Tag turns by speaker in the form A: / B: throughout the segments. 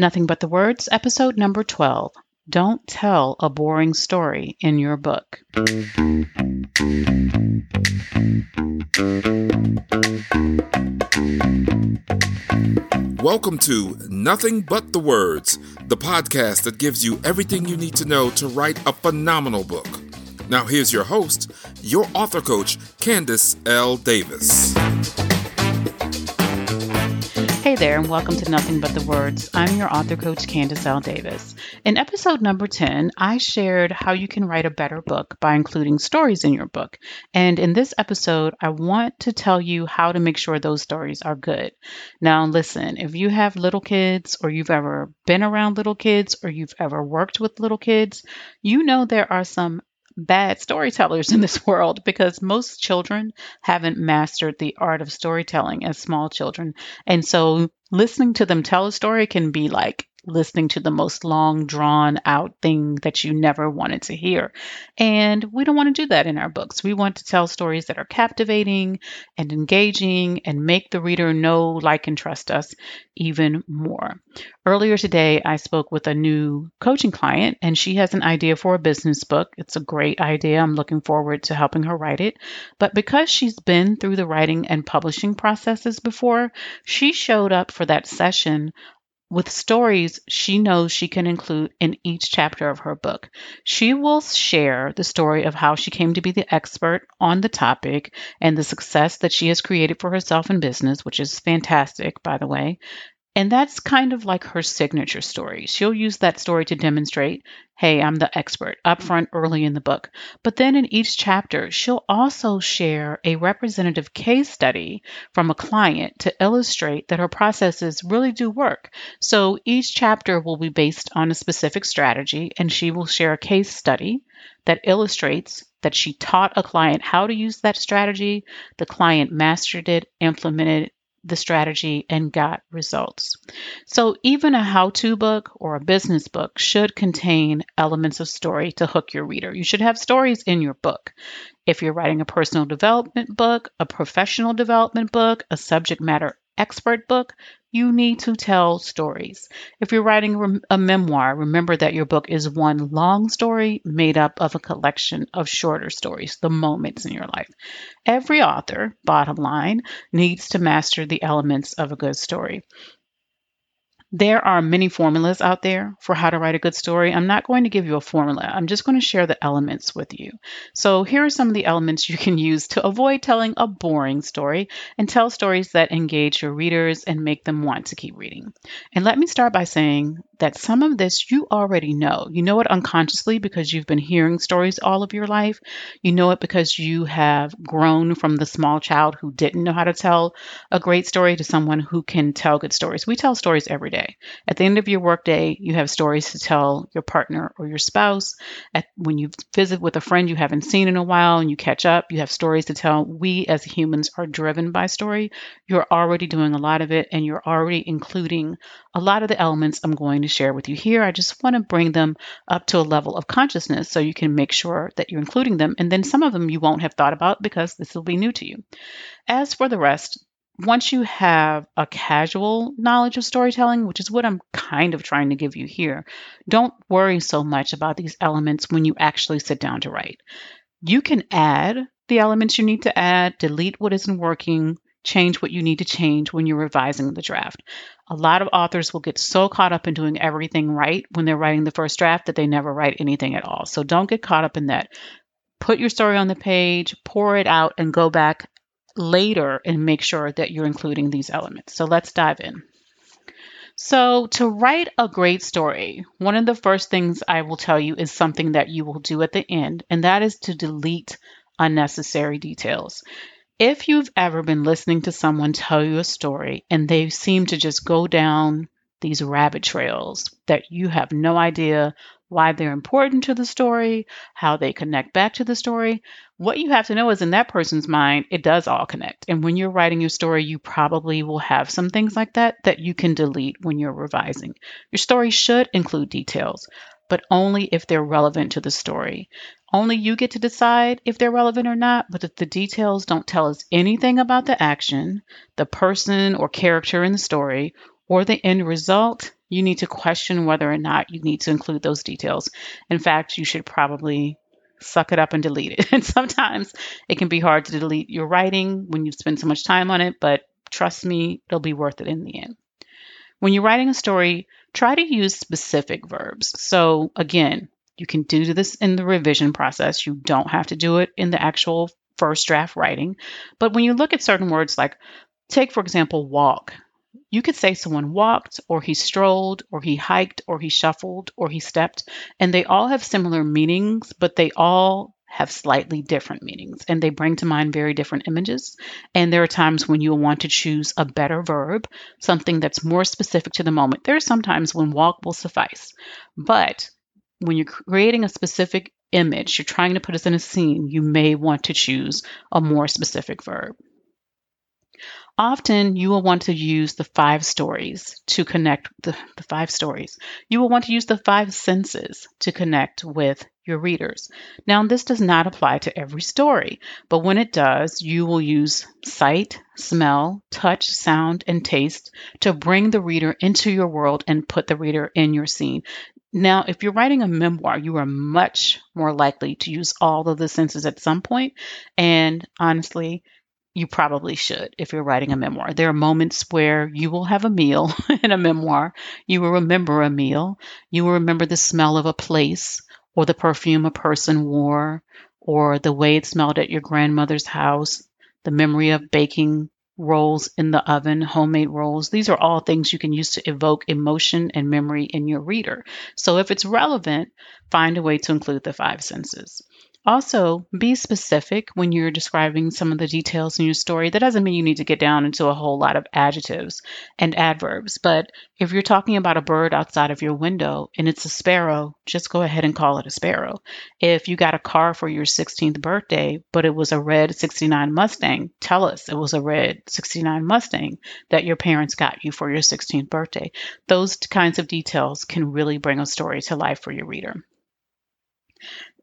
A: Nothing But the Words, episode number 12. Don't tell a boring story in your book.
B: Welcome to Nothing But the Words, the podcast that gives you everything you need to know to write a phenomenal book. Now, here's your host, your author coach, Candace L. Davis.
A: Hey there, and welcome to Nothing But the Words. I'm your author coach, Candace L. Davis. In episode number 10, I shared how you can write a better book by including stories in your book. And in this episode, I want to tell you how to make sure those stories are good. Now, listen, if you have little kids, or you've ever been around little kids, or you've ever worked with little kids, you know there are some bad storytellers in this world because most children haven't mastered the art of storytelling as small children. And so listening to them tell a story can be like listening to the most long drawn out thing that you never wanted to hear. And we don't want to do that in our books. We want to tell stories that are captivating and engaging and make the reader know, like, and trust us even more. Earlier today, I spoke with a new coaching client, and she has an idea for a business book. It's a great idea. I'm looking forward to helping her write it. But because she's been through the writing and publishing processes before, she showed up for that session with stories she knows she can include in each chapter of her book. She will share the story of how she came to be the expert on the topic and the success that she has created for herself in business, which is fantastic, by the way. And that's kind of like her signature story. She'll use that story to demonstrate, hey, I'm the expert up front early in the book. But then in each chapter, she'll also share a representative case study from a client to illustrate that her processes really do work. So each chapter will be based on a specific strategy, and she will share a case study that illustrates that she taught a client how to use that strategy. The client mastered it, implemented the strategy and got results. So, even a how to book or a business book should contain elements of story to hook your reader. You should have stories in your book. If you're writing a personal development book, a professional development book, a subject matter expert book, you need to tell stories. If you're writing a memoir, remember that your book is one long story made up of a collection of shorter stories, the moments in your life. Every author, bottom line, needs to master the elements of a good story. There are many formulas out there for how to write a good story. I'm not going to give you a formula. I'm just going to share the elements with you. So, here are some of the elements you can use to avoid telling a boring story and tell stories that engage your readers and make them want to keep reading. And let me start by saying that some of this you already know. You know it unconsciously because you've been hearing stories all of your life. You know it because you have grown from the small child who didn't know how to tell a great story to someone who can tell good stories. We tell stories every day. At the end of your workday, you have stories to tell your partner or your spouse. At, when you visit with a friend you haven't seen in a while and you catch up, you have stories to tell. We as humans are driven by story. You're already doing a lot of it and you're already including a lot of the elements I'm going to share with you here. I just want to bring them up to a level of consciousness so you can make sure that you're including them. And then some of them you won't have thought about because this will be new to you. As for the rest, once you have a casual knowledge of storytelling, which is what I'm kind of trying to give you here, don't worry so much about these elements when you actually sit down to write. You can add the elements you need to add, delete what isn't working, change what you need to change when you're revising the draft. A lot of authors will get so caught up in doing everything right when they're writing the first draft that they never write anything at all. So don't get caught up in that. Put your story on the page, pour it out, and go back later and make sure that you're including these elements. So let's dive in. So, to write a great story, one of the first things I will tell you is something that you will do at the end, and that is to delete unnecessary details. If you've ever been listening to someone tell you a story and they seem to just go down these rabbit trails that you have no idea why they're important to the story, how they connect back to the story, what you have to know is in that person's mind, it does all connect. And when you're writing your story, you probably will have some things like that that you can delete when you're revising. Your story should include details, but only if they're relevant to the story. Only you get to decide if they're relevant or not, but if the details don't tell us anything about the action, the person or character in the story, or the end result, you need to question whether or not you need to include those details. In fact, you should probably suck it up and delete it. And sometimes it can be hard to delete your writing when you spend so much time on it, but trust me, it'll be worth it in the end. When you're writing a story, try to use specific verbs. So, again, you can do this in the revision process. You don't have to do it in the actual first draft writing. But when you look at certain words like, take for example, walk, you could say someone walked, or he strolled, or he hiked, or he shuffled, or he stepped, and they all have similar meanings, but they all have slightly different meanings and they bring to mind very different images. And there are times when you'll want to choose a better verb, something that's more specific to the moment. There are sometimes when walk will suffice. But when you're creating a specific image, you're trying to put us in a scene, you may want to choose a more specific verb. Often you will want to use the five stories to connect the, the five stories. You will want to use the five senses to connect with your readers. Now, this does not apply to every story, but when it does, you will use sight, smell, touch, sound, and taste to bring the reader into your world and put the reader in your scene. Now, if you're writing a memoir, you are much more likely to use all of the senses at some point. And honestly, you probably should if you're writing a memoir. There are moments where you will have a meal in a memoir. You will remember a meal. You will remember the smell of a place or the perfume a person wore or the way it smelled at your grandmother's house, the memory of baking rolls in the oven, homemade rolls. These are all things you can use to evoke emotion and memory in your reader. So if it's relevant, find a way to include the five senses. Also, be specific when you're describing some of the details in your story. That doesn't mean you need to get down into a whole lot of adjectives and adverbs, but if you're talking about a bird outside of your window and it's a sparrow, just go ahead and call it a sparrow. If you got a car for your 16th birthday, but it was a red 69 Mustang, tell us it was a red 69 Mustang that your parents got you for your 16th birthday. Those kinds of details can really bring a story to life for your reader.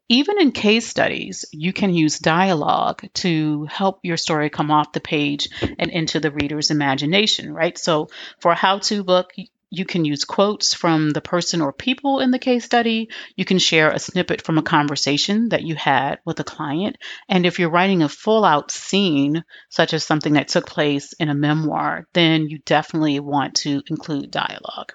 A: Even in case studies, you can use dialogue to help your story come off the page and into the reader's imagination, right? So, for a how to book, you can use quotes from the person or people in the case study. You can share a snippet from a conversation that you had with a client. And if you're writing a full out scene, such as something that took place in a memoir, then you definitely want to include dialogue.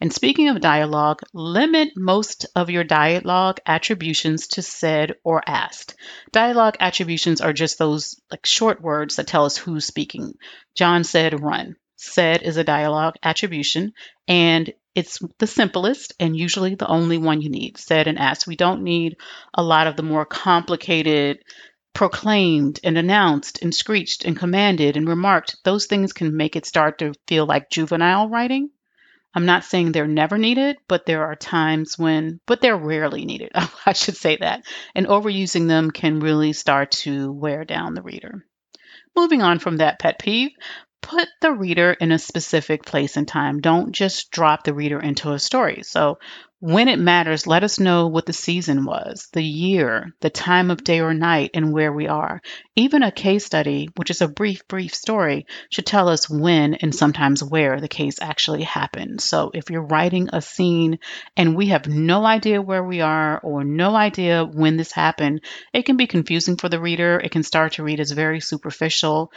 A: And speaking of dialogue, limit most of your dialogue attributions to said or asked. Dialogue attributions are just those like short words that tell us who's speaking. John said run. Said is a dialogue attribution, and it's the simplest and usually the only one you need. Said and asked. We don't need a lot of the more complicated proclaimed and announced and screeched and commanded and remarked. Those things can make it start to feel like juvenile writing. I'm not saying they're never needed, but there are times when, but they're rarely needed. I should say that. And overusing them can really start to wear down the reader. Moving on from that pet peeve, put the reader in a specific place and time. Don't just drop the reader into a story. So, when it matters, let us know what the season was, the year, the time of day or night, and where we are. Even a case study, which is a brief, brief story, should tell us when and sometimes where the case actually happened. So if you're writing a scene and we have no idea where we are or no idea when this happened, it can be confusing for the reader. It can start to read as very superficial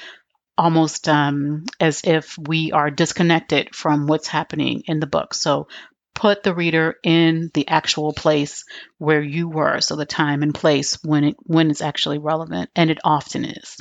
A: almost um, as if we are disconnected from what's happening in the book. So put the reader in the actual place where you were, so the time and place when it when it's actually relevant, and it often is.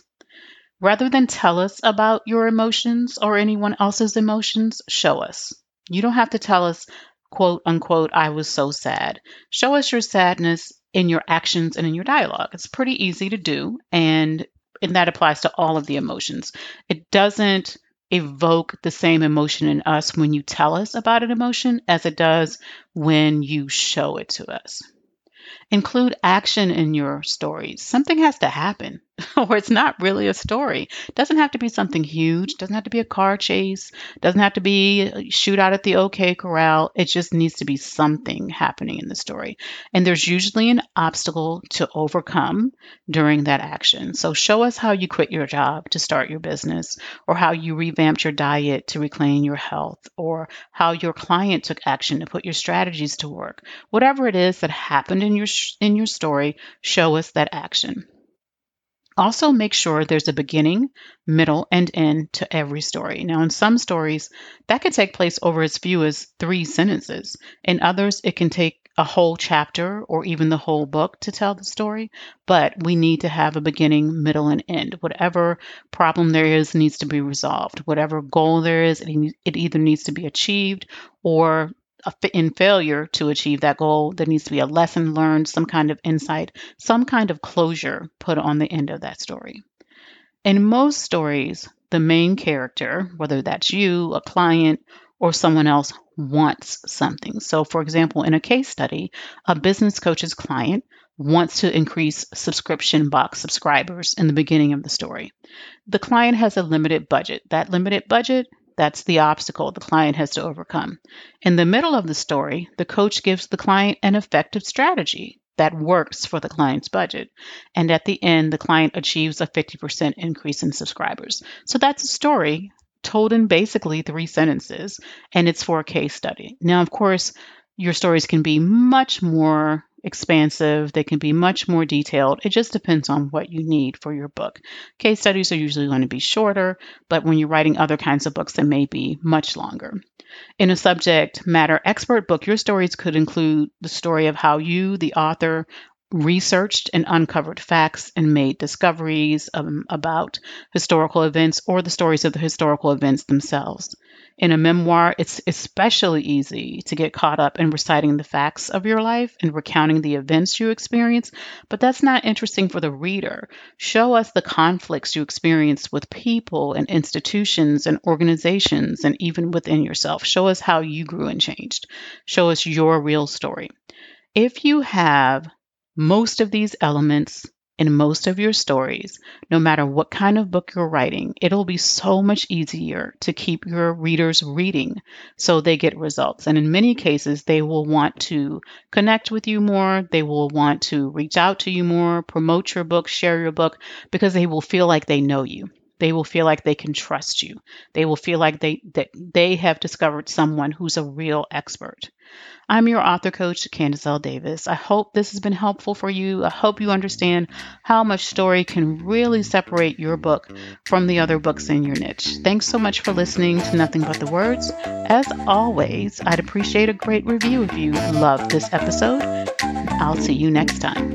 A: Rather than tell us about your emotions or anyone else's emotions, show us. You don't have to tell us, quote unquote, I was so sad. Show us your sadness in your actions and in your dialogue. It's pretty easy to do, and and that applies to all of the emotions. It doesn't evoke the same emotion in us when you tell us about an emotion as it does when you show it to us. Include action in your stories. Something has to happen, or it's not really a story. It doesn't have to be something huge, it doesn't have to be a car chase, it doesn't have to be a shootout at the OK Corral. It just needs to be something happening in the story. And there's usually an obstacle to overcome during that action. So show us how you quit your job to start your business, or how you revamped your diet to reclaim your health, or how your client took action to put your strategies to work. Whatever it is that happened in your in your story, show us that action. Also, make sure there's a beginning, middle, and end to every story. Now, in some stories, that can take place over as few as three sentences. In others, it can take a whole chapter or even the whole book to tell the story, but we need to have a beginning, middle, and end. Whatever problem there is needs to be resolved. Whatever goal there is, it, either needs to be achieved or in failure to achieve that goal, there needs to be a lesson learned, some kind of insight, some kind of closure put on the end of that story. In most stories, the main character, whether that's you, a client, or someone else, wants something. So, for example, in a case study, a business coach's client wants to increase subscription box subscribers in the beginning of the story. The client has a limited budget. That limited budget that's the obstacle the client has to overcome. In the middle of the story, the coach gives the client an effective strategy that works for the client's budget. And at the end, the client achieves a 50% increase in subscribers. So that's a story told in basically three sentences, and it's for a case study. Now, of course, your stories can be much more expansive, they can be much more detailed. It just depends on what you need for your book. Case studies are usually going to be shorter, but when you're writing other kinds of books, they may be much longer. In a subject matter expert book, your stories could include the story of how you, the author, researched and uncovered facts and made discoveries um, about historical events or the stories of the historical events themselves. In a memoir, it's especially easy to get caught up in reciting the facts of your life and recounting the events you experience, but that's not interesting for the reader. Show us the conflicts you experienced with people and institutions and organizations and even within yourself. Show us how you grew and changed. Show us your real story. If you have most of these elements in most of your stories, no matter what kind of book you're writing, it'll be so much easier to keep your readers reading so they get results. And in many cases, they will want to connect with you more. They will want to reach out to you more, promote your book, share your book, because they will feel like they know you. They will feel like they can trust you. They will feel like they that they have discovered someone who's a real expert. I'm your author coach, Candace L. Davis. I hope this has been helpful for you. I hope you understand how much story can really separate your book from the other books in your niche. Thanks so much for listening to Nothing But the Words. As always, I'd appreciate a great review if you loved this episode. I'll see you next time.